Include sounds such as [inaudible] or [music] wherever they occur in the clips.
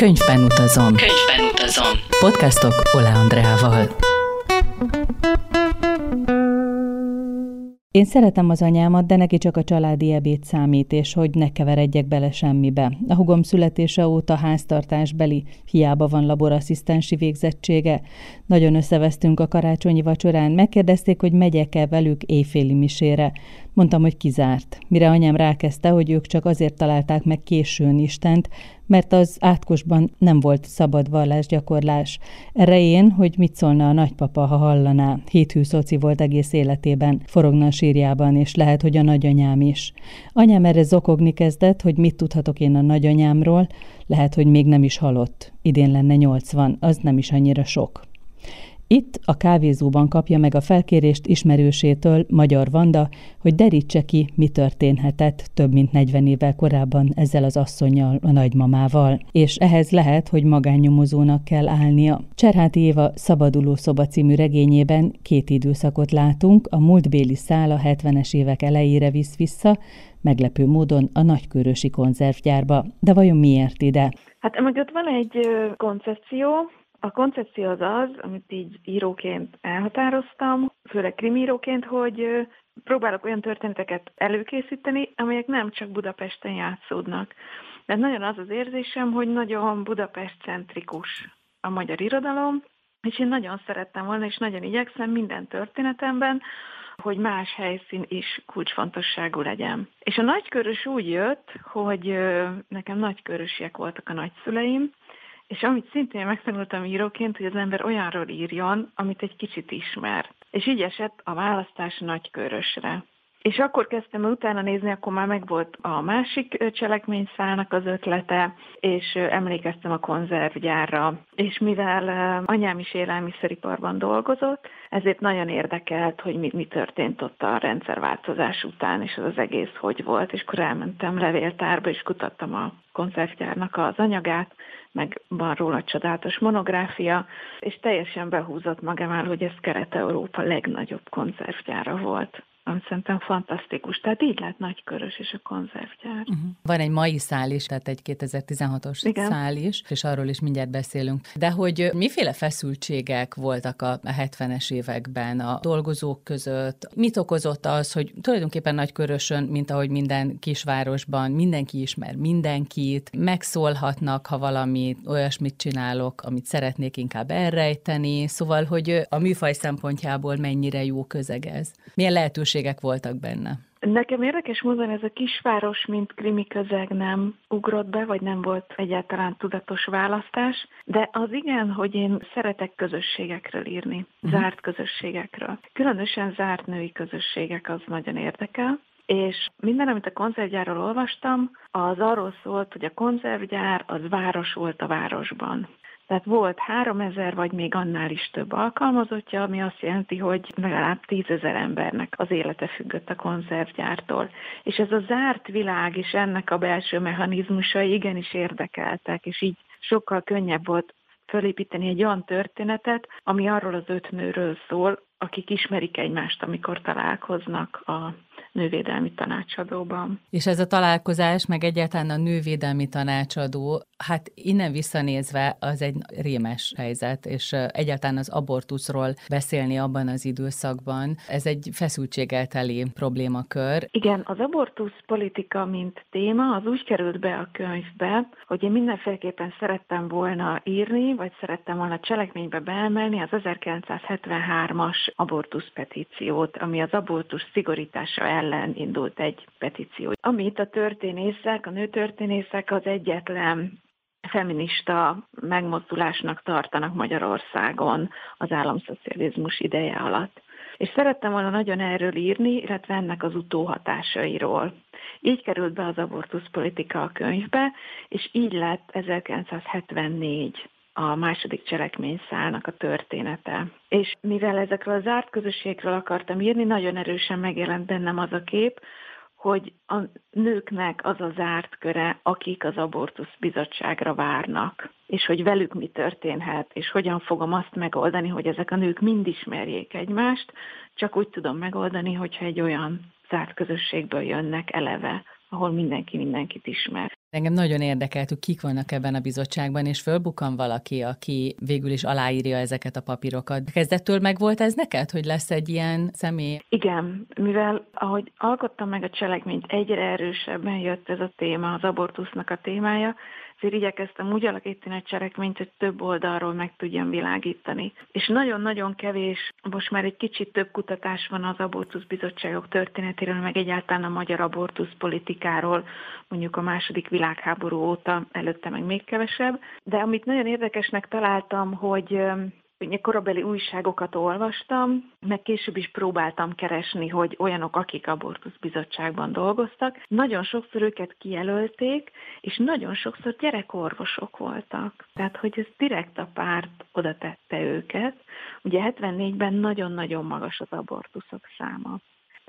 Könyvben utazom. Könyvben utazom. Podcastok Ola Andreával. Én szeretem az anyámat, de neki csak a családi ebéd számít, és hogy ne keveredjek bele semmibe. A hugom születése óta háztartásbeli, hiába van laborasszisztensi végzettsége. Nagyon összevesztünk a karácsonyi vacsorán, megkérdezték, hogy megyek-e velük éjféli misére. Mondtam, hogy kizárt. Mire anyám rákezdte, hogy ők csak azért találták meg későn Istent, mert az átkosban nem volt szabad vallásgyakorlás. Erre én, hogy mit szólna a nagypapa, ha hallaná. Héthű szoci volt egész életében, forogna a sírjában, és lehet, hogy a nagyanyám is. Anyám erre zokogni kezdett, hogy mit tudhatok én a nagyanyámról, lehet, hogy még nem is halott. Idén lenne 80, az nem is annyira sok. Itt a kávézóban kapja meg a felkérést ismerősétől Magyar Vanda, hogy derítse ki, mi történhetett több mint 40 évvel korábban ezzel az asszonyjal, a nagymamával. És ehhez lehet, hogy magánnyomozónak kell állnia. Cserháti Éva Szabaduló szoba című regényében két időszakot látunk, a múltbéli szál a 70-es évek elejére visz vissza, meglepő módon a nagykörösi konzervgyárba. De vajon miért ide? Hát mögött van egy koncepció, a koncepció az az, amit így íróként elhatároztam, főleg krimíróként, hogy próbálok olyan történeteket előkészíteni, amelyek nem csak Budapesten játszódnak. Mert nagyon az az érzésem, hogy nagyon Budapest-centrikus a magyar irodalom, és én nagyon szerettem volna, és nagyon igyekszem minden történetemben, hogy más helyszín is kulcsfontosságú legyen. És a nagykörös úgy jött, hogy nekem nagykörösiek voltak a nagyszüleim, és amit szintén megtanultam íróként, hogy az ember olyanról írjon, amit egy kicsit ismer. És így esett a választás nagykörösre. És akkor kezdtem utána nézni, akkor már megvolt a másik cselekményszálnak az ötlete, és emlékeztem a konzervgyárra. És mivel anyám is élelmiszeriparban dolgozott, ezért nagyon érdekelt, hogy mi, mi történt ott a rendszerváltozás után, és az, az egész hogy volt. És akkor elmentem levéltárba, és kutattam a konzervgyárnak az anyagát, meg van róla csodálatos monográfia, és teljesen behúzott magával, hogy ez Kelet-Európa legnagyobb konzervgyára volt ami szerintem fantasztikus. Tehát így lett Nagykörös és a konzervgyár. Uh-huh. Van egy mai szál is, tehát egy 2016-os Igen. szál is, és arról is mindjárt beszélünk. De hogy miféle feszültségek voltak a 70-es években a dolgozók között? Mit okozott az, hogy tulajdonképpen Nagykörösön, mint ahogy minden kisvárosban, mindenki ismer mindenkit, megszólhatnak, ha valami olyasmit csinálok, amit szeretnék inkább elrejteni, szóval, hogy a műfaj szempontjából mennyire jó közeg ez. Milyen lehetőség lehetőségek voltak benne? Nekem érdekes módon ez a kisváros, mint krimi közeg nem ugrott be, vagy nem volt egyáltalán tudatos választás, de az igen, hogy én szeretek közösségekről írni, uh-huh. zárt közösségekről. Különösen zárt női közösségek az nagyon érdekel, és minden, amit a konzervgyárról olvastam, az arról szólt, hogy a konzervgyár az város volt a városban. Tehát volt 3000 vagy még annál is több alkalmazottja, ami azt jelenti, hogy legalább 10 ezer embernek az élete függött a konzervgyártól. És ez a zárt világ és ennek a belső mechanizmusai igenis érdekeltek, és így sokkal könnyebb volt fölépíteni egy olyan történetet, ami arról az öt nőről szól, akik ismerik egymást, amikor találkoznak a nővédelmi tanácsadóban. És ez a találkozás, meg egyáltalán a nővédelmi tanácsadó, hát innen visszanézve az egy rémes helyzet, és egyáltalán az abortuszról beszélni abban az időszakban, ez egy feszültséggel teli problémakör. Igen, az abortusz politika, mint téma, az úgy került be a könyvbe, hogy én mindenféleképpen szerettem volna írni, vagy szerettem volna cselekménybe beemelni az 1973-as abortusz petíciót, ami az abortusz szigorítása ellen indult egy petíció. Amit a történészek, a nőtörténészek az egyetlen feminista megmozdulásnak tartanak Magyarországon az államszocializmus ideje alatt. És szerettem volna nagyon erről írni, illetve ennek az utóhatásairól. Így került be az abortuszpolitika a könyvbe, és így lett 1974 a második cselekményszálnak a története. És mivel ezekről a zárt közösségről akartam írni, nagyon erősen megjelent bennem az a kép, hogy a nőknek az a zárt köre, akik az abortusz bizottságra várnak, és hogy velük mi történhet, és hogyan fogom azt megoldani, hogy ezek a nők mind ismerjék egymást, csak úgy tudom megoldani, hogyha egy olyan zárt közösségből jönnek eleve, ahol mindenki mindenkit ismer. Engem nagyon érdekelt, hogy kik vannak ebben a bizottságban, és fölbukkan valaki, aki végül is aláírja ezeket a papírokat. Kezdettől meg volt ez neked, hogy lesz egy ilyen személy? Igen, mivel ahogy alkottam meg a cselekményt, egyre erősebben jött ez a téma, az abortusznak a témája, ezért igyekeztem úgy alakítani a cselekményt, hogy több oldalról meg tudjam világítani. És nagyon-nagyon kevés, most már egy kicsit több kutatás van az abortusz bizottságok történetéről, meg egyáltalán a magyar abortusz politikáról, mondjuk a második világháború óta, előtte meg még kevesebb. De amit nagyon érdekesnek találtam, hogy korabeli újságokat olvastam, meg később is próbáltam keresni, hogy olyanok, akik abortusz bizottságban dolgoztak. Nagyon sokszor őket kijelölték, és nagyon sokszor gyerekorvosok voltak. Tehát, hogy ez direkt a párt oda tette őket. Ugye 74-ben nagyon-nagyon magas az abortuszok száma.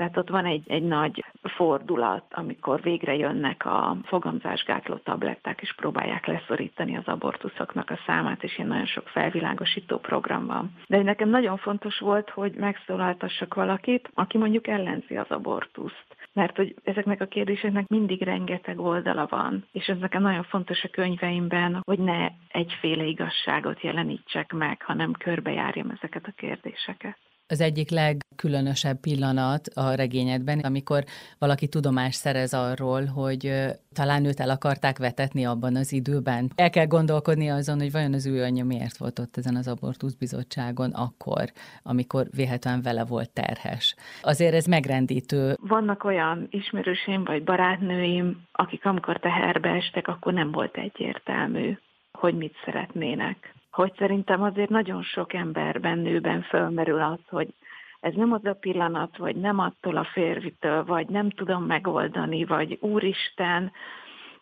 Tehát ott van egy, egy nagy fordulat, amikor végre jönnek a fogamzásgátló tabletták, és próbálják leszorítani az abortuszoknak a számát, és ilyen nagyon sok felvilágosító program van. De nekem nagyon fontos volt, hogy megszólaltassak valakit, aki mondjuk ellenzi az abortuszt. Mert hogy ezeknek a kérdéseknek mindig rengeteg oldala van, és ez nekem nagyon fontos a könyveimben, hogy ne egyféle igazságot jelenítsek meg, hanem körbejárjam ezeket a kérdéseket az egyik legkülönösebb pillanat a regényedben, amikor valaki tudomást szerez arról, hogy talán őt el akarták vetetni abban az időben. El kell gondolkodni azon, hogy vajon az ő anyja miért volt ott ezen az abortusz bizottságon akkor, amikor véletlenül vele volt terhes. Azért ez megrendítő. Vannak olyan ismerőseim vagy barátnőim, akik amikor teherbe estek, akkor nem volt egyértelmű, hogy mit szeretnének hogy szerintem azért nagyon sok emberben, nőben fölmerül az, hogy ez nem az a pillanat, vagy nem attól a férfitől, vagy nem tudom megoldani, vagy úristen,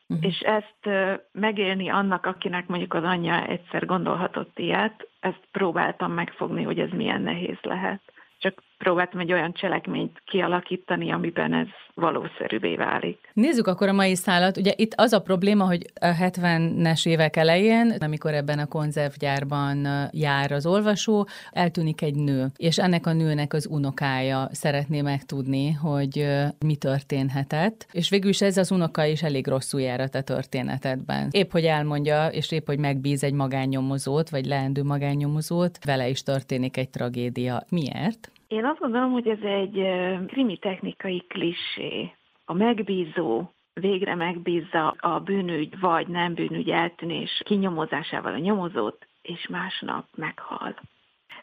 uh-huh. és ezt megélni annak, akinek mondjuk az anyja egyszer gondolhatott ilyet, ezt próbáltam megfogni, hogy ez milyen nehéz lehet. Csak próbáltam egy olyan cselekményt kialakítani, amiben ez valószerűvé válik. Nézzük akkor a mai szállat. Ugye itt az a probléma, hogy a 70-es évek elején, amikor ebben a konzervgyárban jár az olvasó, eltűnik egy nő, és ennek a nőnek az unokája szeretné megtudni, hogy mi történhetett, és végül is ez az unoka is elég rosszul jár a te történetedben. Épp, hogy elmondja, és épp, hogy megbíz egy magánnyomozót, vagy leendő magánnyomozót, vele is történik egy tragédia. Miért? Én azt gondolom, hogy ez egy krimi technikai klissé. A megbízó végre megbízza a bűnügy vagy nem bűnügy eltűnés kinyomozásával a nyomozót, és másnap meghal.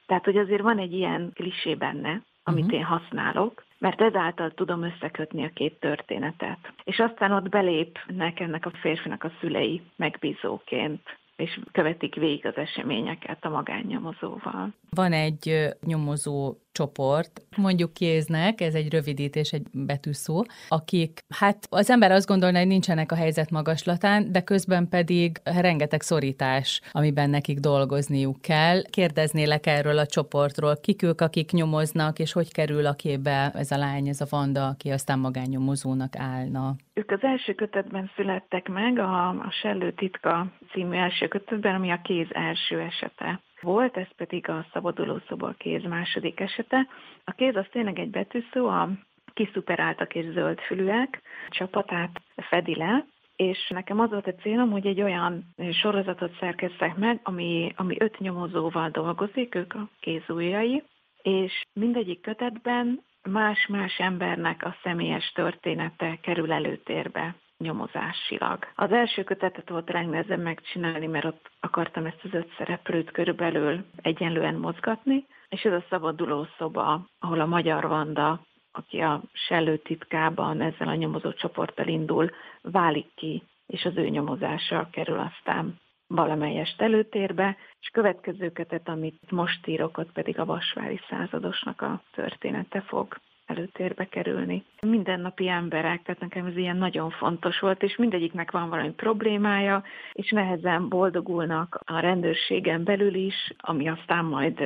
Tehát, hogy azért van egy ilyen klisé benne, amit uh-huh. én használok, mert ezáltal tudom összekötni a két történetet. És aztán ott belépnek ennek a férfinak a szülei megbízóként és követik végig az eseményeket a magánnyomozóval. Van egy nyomozó csoport, mondjuk kéznek, ez egy rövidítés, egy betűszó, akik, hát az ember azt gondolna, hogy nincsenek a helyzet magaslatán, de közben pedig rengeteg szorítás, amiben nekik dolgozniuk kell. Kérdeznélek erről a csoportról, kik ők, akik nyomoznak, és hogy kerül a képbe ez a lány, ez a Vanda, aki aztán magánnyomozónak állna. Ők az első kötetben születtek meg, a, a Sellő titka című első kötetben, ami a kéz első esete volt, ez pedig a szabaduló szoba kéz második esete. A kéz az tényleg egy betűszó, a kiszuperáltak és zöldfülűek csapatát fedi le, és nekem az volt a célom, hogy egy olyan sorozatot szerkeztek meg, ami, ami öt nyomozóval dolgozik, ők a kézújjai, és mindegyik kötetben más-más embernek a személyes története kerül előtérbe nyomozásilag. Az első kötetet volt legnehezebb megcsinálni, mert ott akartam ezt az öt szereplőt körülbelül egyenlően mozgatni, és ez a szabaduló szoba, ahol a Magyar Vanda, aki a Sellő titkában ezzel a nyomozó csoporttal indul, válik ki, és az ő nyomozása kerül aztán valamelyest előtérbe, és következő kötet, amit most írok, ott pedig a Vasvári századosnak a története fog előtérbe kerülni. Mindennapi emberek, tehát nekem ez ilyen nagyon fontos volt, és mindegyiknek van valami problémája, és nehezen boldogulnak a rendőrségen belül is, ami aztán majd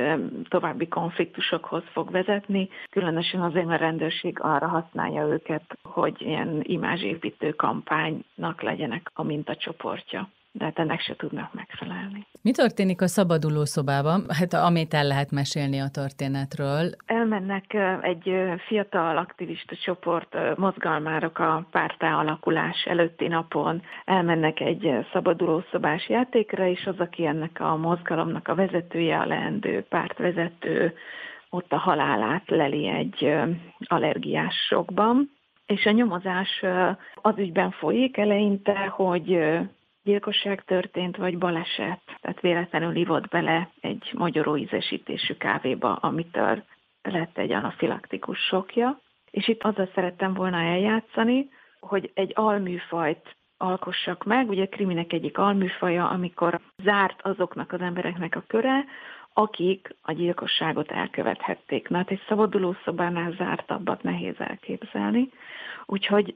további konfliktusokhoz fog vezetni. Különösen azért a rendőrség arra használja őket, hogy ilyen imázsépítő kampánynak legyenek a mintacsoportja. De hát ennek se tudnak megfelelni. Mi történik a szabaduló szobában? Hát amit el lehet mesélni a történetről. Elmennek egy fiatal aktivista csoport mozgalmárok a pártá alakulás előtti napon, elmennek egy szabaduló szobás játékra, és az, aki ennek a mozgalomnak a vezetője, a leendő pártvezető, ott a halálát leli egy allergiás sokban. És a nyomozás az ügyben folyik eleinte, hogy gyilkosság történt, vagy baleset. Tehát véletlenül ivott bele egy magyaró ízesítésű kávéba, amitől lett egy anafilaktikus sokja. És itt azzal szerettem volna eljátszani, hogy egy alműfajt alkossak meg. Ugye a kriminek egyik alműfaja, amikor zárt azoknak az embereknek a köre, akik a gyilkosságot elkövethették. Na, hát egy szabaduló szobánál zártabbat nehéz elképzelni. Úgyhogy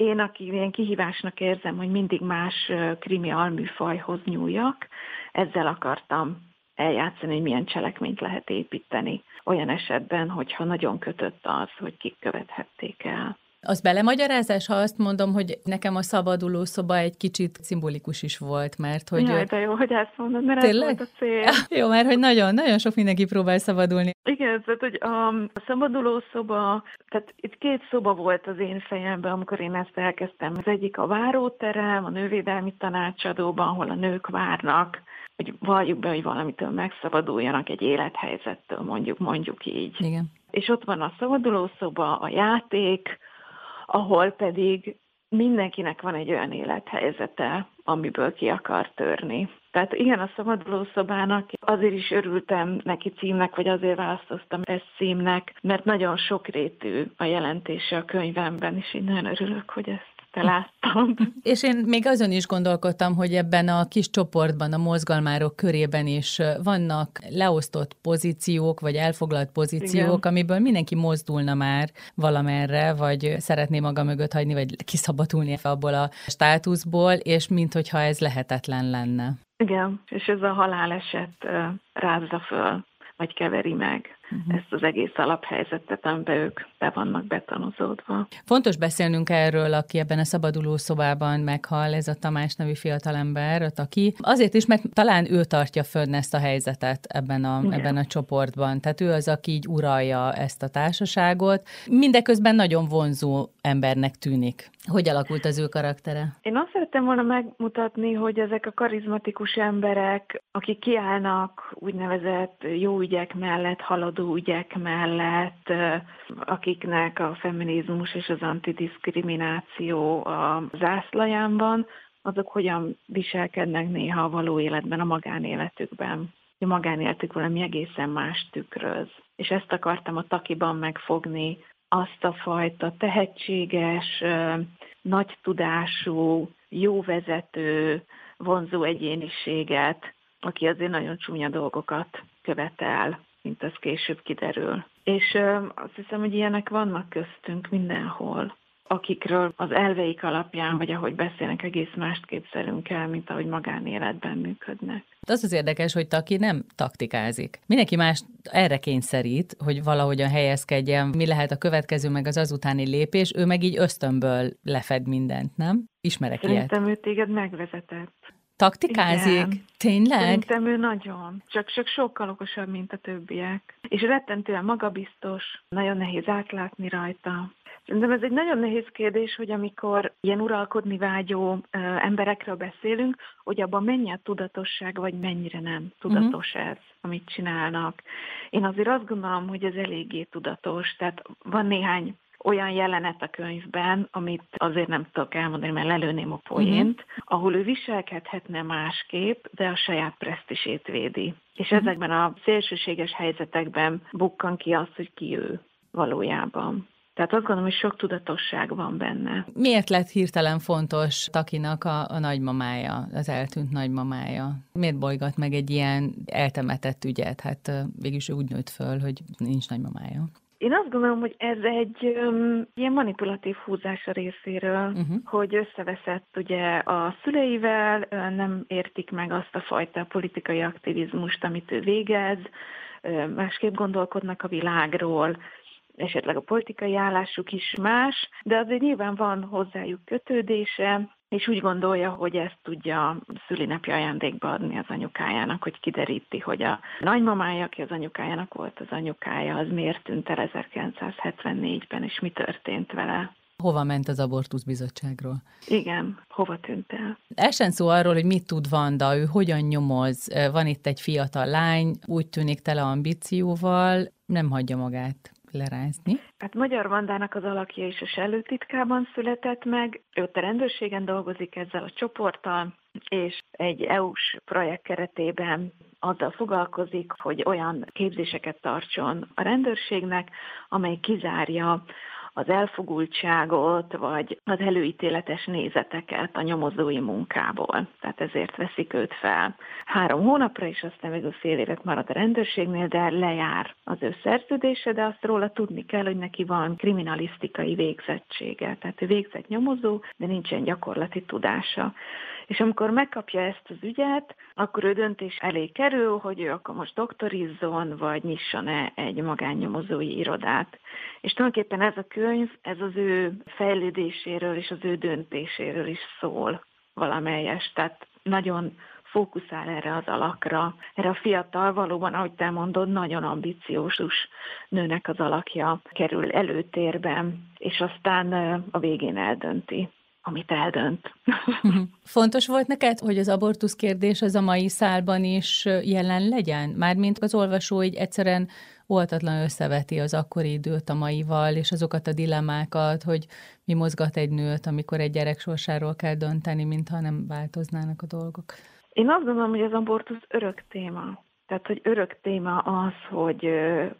én, aki ilyen kihívásnak érzem, hogy mindig más krimi alműfajhoz nyúljak, ezzel akartam eljátszani, hogy milyen cselekményt lehet építeni olyan esetben, hogyha nagyon kötött az, hogy kik követhették el. Az belemagyarázás, ha azt mondom, hogy nekem a szabaduló szoba egy kicsit szimbolikus is volt, mert hogy... Jaj, de jó, hogy ezt mondod, mert Tényleg? ez volt a cél. [laughs] jó, mert hogy nagyon, nagyon sok mindenki próbál szabadulni. Igen, tehát, hogy a, a szabaduló szoba, tehát itt két szoba volt az én fejemben, amikor én ezt elkezdtem. Az egyik a váróterem, a nővédelmi tanácsadóban, ahol a nők várnak, hogy valljuk be, hogy valamitől megszabaduljanak egy élethelyzettől, mondjuk, mondjuk így. Igen. És ott van a szabadulószoba, a játék, ahol pedig mindenkinek van egy olyan élethelyzete, amiből ki akar törni. Tehát igen, a szabaduló szobának azért is örültem neki címnek, vagy azért választottam ezt címnek, mert nagyon sokrétű a jelentése a könyvemben, és én nagyon örülök, hogy ezt te láttam. [laughs] És én még azon is gondolkodtam, hogy ebben a kis csoportban, a mozgalmárok körében is vannak leosztott pozíciók, vagy elfoglalt pozíciók, Igen. amiből mindenki mozdulna már valamerre, vagy szeretné maga mögött hagyni, vagy kiszabadulni abból a státuszból, és minthogyha ez lehetetlen lenne. Igen, és ez a haláleset rázza föl, vagy keveri meg uh-huh. ezt az egész alaphelyzetet, amiben ők be vannak betanozódva. Fontos beszélnünk erről, aki ebben a szabaduló szobában meghal, ez a Tamás nevű fiatalember, a Taki. Azért is, mert talán ő tartja fönn ezt a helyzetet ebben a, ebben a csoportban. Tehát ő az, aki így uralja ezt a társaságot. Mindeközben nagyon vonzó embernek tűnik. Hogy alakult az ő karaktere? Én azt szerettem volna megmutatni, hogy ezek a karizmatikus emberek, akik kiállnak úgynevezett jó ügyek mellett, haladó ügyek mellett, akiknek a feminizmus és az antidiszkrimináció a zászlaján van, azok hogyan viselkednek néha a való életben, a magánéletükben. A magánéletük valami egészen más tükröz. És ezt akartam a takiban megfogni, azt a fajta tehetséges, nagy tudású, jó vezető, vonzó egyéniséget, aki azért nagyon csúnya dolgokat követel mint az később kiderül. És azt hiszem, hogy ilyenek vannak köztünk mindenhol akikről az elveik alapján, vagy ahogy beszélnek, egész mást képzelünk el, mint ahogy magánéletben működnek. Az az érdekes, hogy Taki nem taktikázik. Mindenki más erre kényszerít, hogy valahogyan helyezkedjen, mi lehet a következő, meg az azutáni lépés, ő meg így ösztönből lefed mindent, nem? Ismerek Szerintem ilyet. ő téged megvezetett. Taktikázik? Igen. Tényleg? Szerintem ő nagyon. Csak, csak sokkal okosabb, mint a többiek. És rettentően magabiztos, nagyon nehéz átlátni rajta. Szerintem ez egy nagyon nehéz kérdés, hogy amikor ilyen uralkodni vágyó emberekről beszélünk, hogy abban mennyi a tudatosság, vagy mennyire nem tudatos uh-huh. ez, amit csinálnak. Én azért azt gondolom, hogy ez eléggé tudatos. Tehát van néhány olyan jelenet a könyvben, amit azért nem tudok elmondani, mert lelőném a poént, uh-huh. ahol ő viselkedhetne másképp, de a saját presztisét védi. És uh-huh. ezekben a szélsőséges helyzetekben bukkan ki az, hogy ki ő valójában. Tehát azt gondolom, hogy sok tudatosság van benne. Miért lett hirtelen fontos Takinak a, a nagymamája, az eltűnt nagymamája? Miért bolygat meg egy ilyen eltemetett ügyet? Hát végülis úgy nőtt föl, hogy nincs nagymamája. Én azt gondolom, hogy ez egy um, ilyen manipulatív húzás a részéről, uh-huh. hogy összeveszett ugye a szüleivel, nem értik meg azt a fajta politikai aktivizmust, amit ő végez, másképp gondolkodnak a világról, esetleg a politikai állásuk is más, de azért nyilván van hozzájuk kötődése, és úgy gondolja, hogy ezt tudja szülinapja ajándékba adni az anyukájának, hogy kideríti, hogy a nagymamája, aki az anyukájának volt az anyukája, az miért tűnt el 1974-ben, és mi történt vele. Hova ment az abortusz bizottságról? Igen, hova tűnt el? Esen szó arról, hogy mit tud Vanda, ő hogyan nyomoz. Van itt egy fiatal lány, úgy tűnik tele ambícióval, nem hagyja magát lerázni. Hát Magyar Vandának az alakja is a sellőtitkában született meg. Ő a rendőrségen dolgozik ezzel a csoporttal, és egy EU-s projekt keretében azzal foglalkozik, hogy olyan képzéseket tartson a rendőrségnek, amely kizárja az elfogultságot, vagy az előítéletes nézeteket a nyomozói munkából. Tehát ezért veszik őt fel három hónapra, és aztán végül fél évet marad a rendőrségnél, de lejár az ő szerződése, de azt róla tudni kell, hogy neki van kriminalisztikai végzettsége. Tehát ő végzett nyomozó, de nincsen gyakorlati tudása. És amikor megkapja ezt az ügyet, akkor ő döntés elé kerül, hogy ő akkor most doktorizzon, vagy nyisson-e egy magánnyomozói irodát. És tulajdonképpen ez a könyv, ez az ő fejlődéséről és az ő döntéséről is szól valamelyes. Tehát nagyon fókuszál erre az alakra, erre a fiatal, valóban, ahogy te mondod, nagyon ambiciózus nőnek az alakja kerül előtérben, és aztán a végén eldönti, amit eldönt. Fontos volt neked, hogy az abortusz kérdés az a mai szálban is jelen legyen? Mármint az olvasó így egyszerűen oltatlan összeveti az akkori időt a maival, és azokat a dilemmákat, hogy mi mozgat egy nőt, amikor egy gyerek sorsáról kell dönteni, mintha nem változnának a dolgok. Én azt gondolom, hogy az abortusz örök téma. Tehát, hogy örök téma az, hogy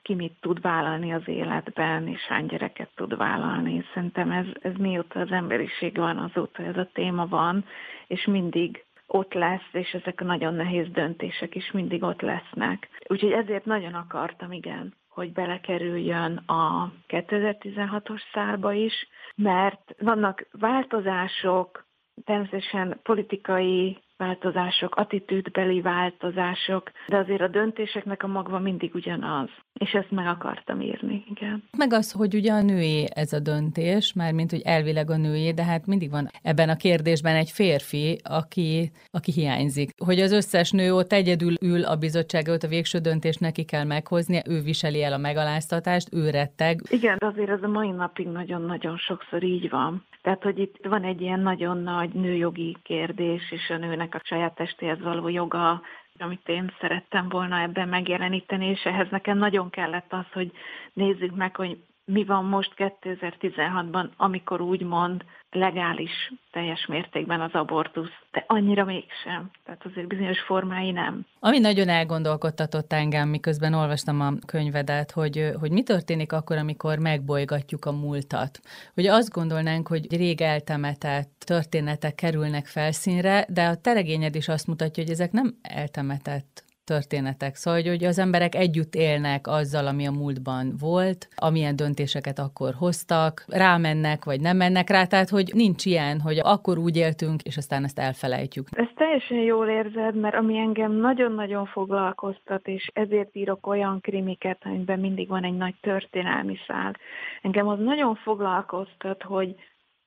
ki mit tud vállalni az életben, és hány gyereket tud vállalni. Szerintem ez, ez mióta az emberiség van, azóta ez a téma van, és mindig ott lesz, és ezek a nagyon nehéz döntések is mindig ott lesznek. Úgyhogy ezért nagyon akartam, igen, hogy belekerüljön a 2016-os szárba is, mert vannak változások, természetesen politikai változások, attitűdbeli változások, de azért a döntéseknek a magva mindig ugyanaz. És ezt meg akartam írni, igen. Meg az, hogy ugye a nőé ez a döntés, mármint, hogy elvileg a nőé, de hát mindig van ebben a kérdésben egy férfi, aki, aki hiányzik. Hogy az összes nő ott egyedül ül a bizottság, ott a végső döntést neki kell meghozni, ő viseli el a megaláztatást, ő retteg. Igen, azért ez a mai napig nagyon-nagyon sokszor így van. Tehát, hogy itt van egy ilyen nagyon nagy nőjogi kérdés, és a nőnek a saját testéhez való joga, amit én szerettem volna ebben megjeleníteni, és ehhez nekem nagyon kellett az, hogy nézzük meg, hogy mi van most 2016-ban, amikor úgymond legális teljes mértékben az abortusz, de annyira mégsem. Tehát azért bizonyos formái nem. Ami nagyon elgondolkodtatott engem, miközben olvastam a könyvedet, hogy, hogy mi történik akkor, amikor megbolygatjuk a múltat. Hogy azt gondolnánk, hogy rég eltemetett történetek kerülnek felszínre, de a teregényed is azt mutatja, hogy ezek nem eltemetett történetek. Szóval, hogy az emberek együtt élnek azzal, ami a múltban volt, amilyen döntéseket akkor hoztak, rámennek, vagy nem mennek rá, tehát hogy nincs ilyen, hogy akkor úgy éltünk, és aztán ezt elfelejtjük. Ezt teljesen jól érzed, mert ami engem nagyon-nagyon foglalkoztat, és ezért írok olyan krimiket, amiben mindig van egy nagy történelmi szál. Engem az nagyon foglalkoztat, hogy,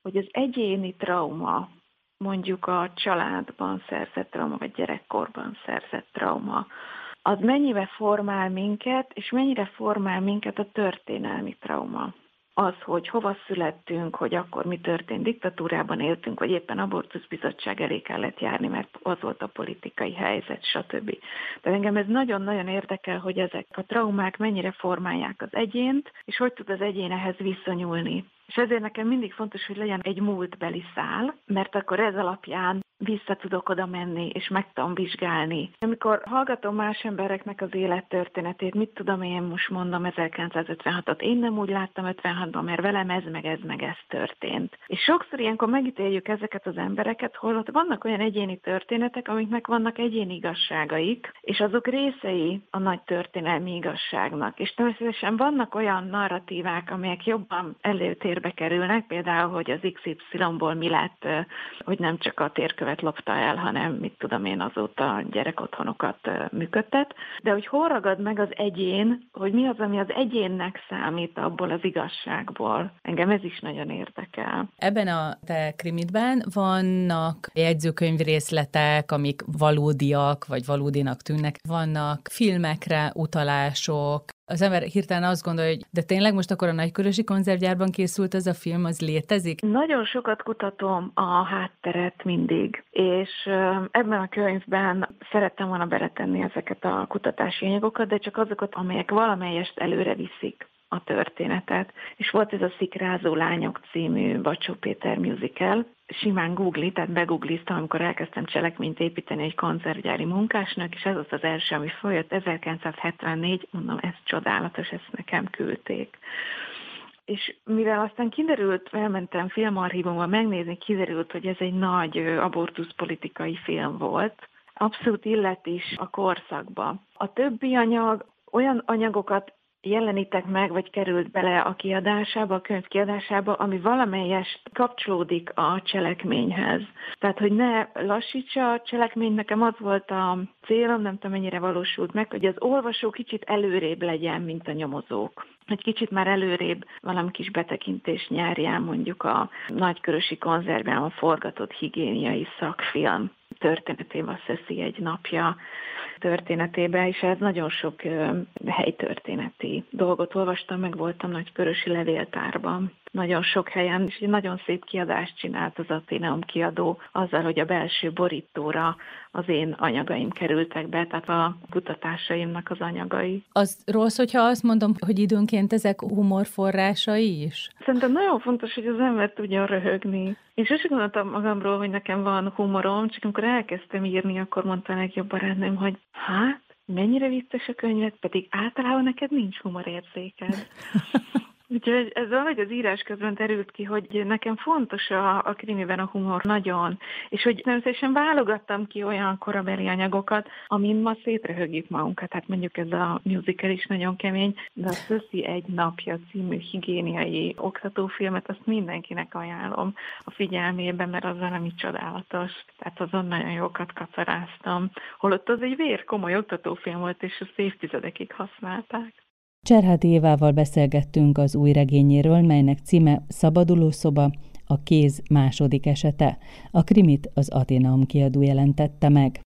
hogy az egyéni trauma, mondjuk a családban szerzett trauma, vagy gyerekkorban szerzett trauma, az mennyibe formál minket, és mennyire formál minket a történelmi trauma. Az, hogy hova születtünk, hogy akkor mi történt, diktatúrában éltünk, vagy éppen abortuszbizottság elé kellett járni, mert az volt a politikai helyzet, stb. De engem ez nagyon-nagyon érdekel, hogy ezek a traumák mennyire formálják az egyént, és hogy tud az egyén ehhez viszonyulni. És ezért nekem mindig fontos, hogy legyen egy múltbeli szál, mert akkor ez alapján vissza tudok oda menni, és meg tudom vizsgálni. Amikor hallgatom más embereknek az élettörténetét, mit tudom én most mondom 1956-ot, én nem úgy láttam 56-ban, mert velem ez meg ez meg ez történt. És sokszor ilyenkor megítéljük ezeket az embereket, holott vannak olyan egyéni történetek, amiknek vannak egyéni igazságaik, és azok részei a nagy történelmi igazságnak. És természetesen vannak olyan narratívák, amelyek jobban előtér előtérbe kerülnek, például, hogy az XY-ból mi lett, hogy nem csak a térkövet lopta el, hanem mit tudom én azóta gyerekotthonokat működtet, de hogy hol ragad meg az egyén, hogy mi az, ami az egyénnek számít abból az igazságból. Engem ez is nagyon érdekel. Ebben a te krimitben vannak jegyzőkönyv részletek, amik valódiak, vagy valódinak tűnnek. Vannak filmekre utalások, az ember hirtelen azt gondolja, hogy de tényleg most akkor a nagykörösi konzervgyárban készült ez a film, az létezik? Nagyon sokat kutatom a hátteret mindig, és ebben a könyvben szerettem volna beletenni ezeket a kutatási anyagokat, de csak azokat, amelyek valamelyest előre viszik a történetet. És volt ez a Szikrázó Lányok című Bacsó Péter musical, simán googli, tehát begoogliztam, amikor elkezdtem cselekményt építeni egy konzervgyári munkásnak, és ez az az első, ami folyott, 1974, mondom, ez csodálatos, ezt nekem küldték. És mivel aztán kiderült, elmentem filmarchívumban megnézni, kiderült, hogy ez egy nagy abortuszpolitikai film volt, abszolút illet is a korszakba. A többi anyag olyan anyagokat jelenítek meg, vagy került bele a kiadásába, a könyv kiadásába, ami valamelyest kapcsolódik a cselekményhez. Tehát, hogy ne lassítsa a cselekmény, nekem az volt a célom, nem tudom mennyire valósult meg, hogy az olvasó kicsit előrébb legyen, mint a nyomozók egy kicsit már előrébb valami kis betekintést nyerjen mondjuk a nagykörösi konzervben forgatott higiéniai szakfilm történetébe, a Szeszi egy napja történetébe, és ez nagyon sok helytörténeti dolgot olvastam, meg voltam nagykörösi levéltárban nagyon sok helyen, és egy nagyon szép kiadást csinált az Ateneum kiadó azzal, hogy a belső borítóra az én anyagaim kerültek be, tehát a kutatásaimnak az anyagai. Az rossz, hogyha azt mondom, hogy időnként ezek humorforrásai is? Szerintem nagyon fontos, hogy az ember tudjon röhögni. Én sosem gondoltam magamról, hogy nekem van humorom, csak amikor elkezdtem írni, akkor mondta a legjobb barátnőm, hogy hát, mennyire vicces a könyvet, pedig általában neked nincs humorérzéked. [laughs] Úgyhogy ez valahogy az írás közben terült ki, hogy nekem fontos a, a krimiben a humor nagyon, és hogy természetesen válogattam ki olyan korabeli anyagokat, amin ma szétrehögjük magunkat. Tehát mondjuk ez a musical is nagyon kemény, de a Szöszi egy napja című higiéniai oktatófilmet, azt mindenkinek ajánlom a figyelmébe, mert az valami csodálatos. Tehát azon nagyon jókat kacaráztam. Holott az egy vér komoly oktatófilm volt, és azt évtizedekig használták. Cserháti Évával beszélgettünk az új regényéről, melynek címe Szabaduló szoba, a kéz második esete. A krimit az Atenaum kiadó jelentette meg.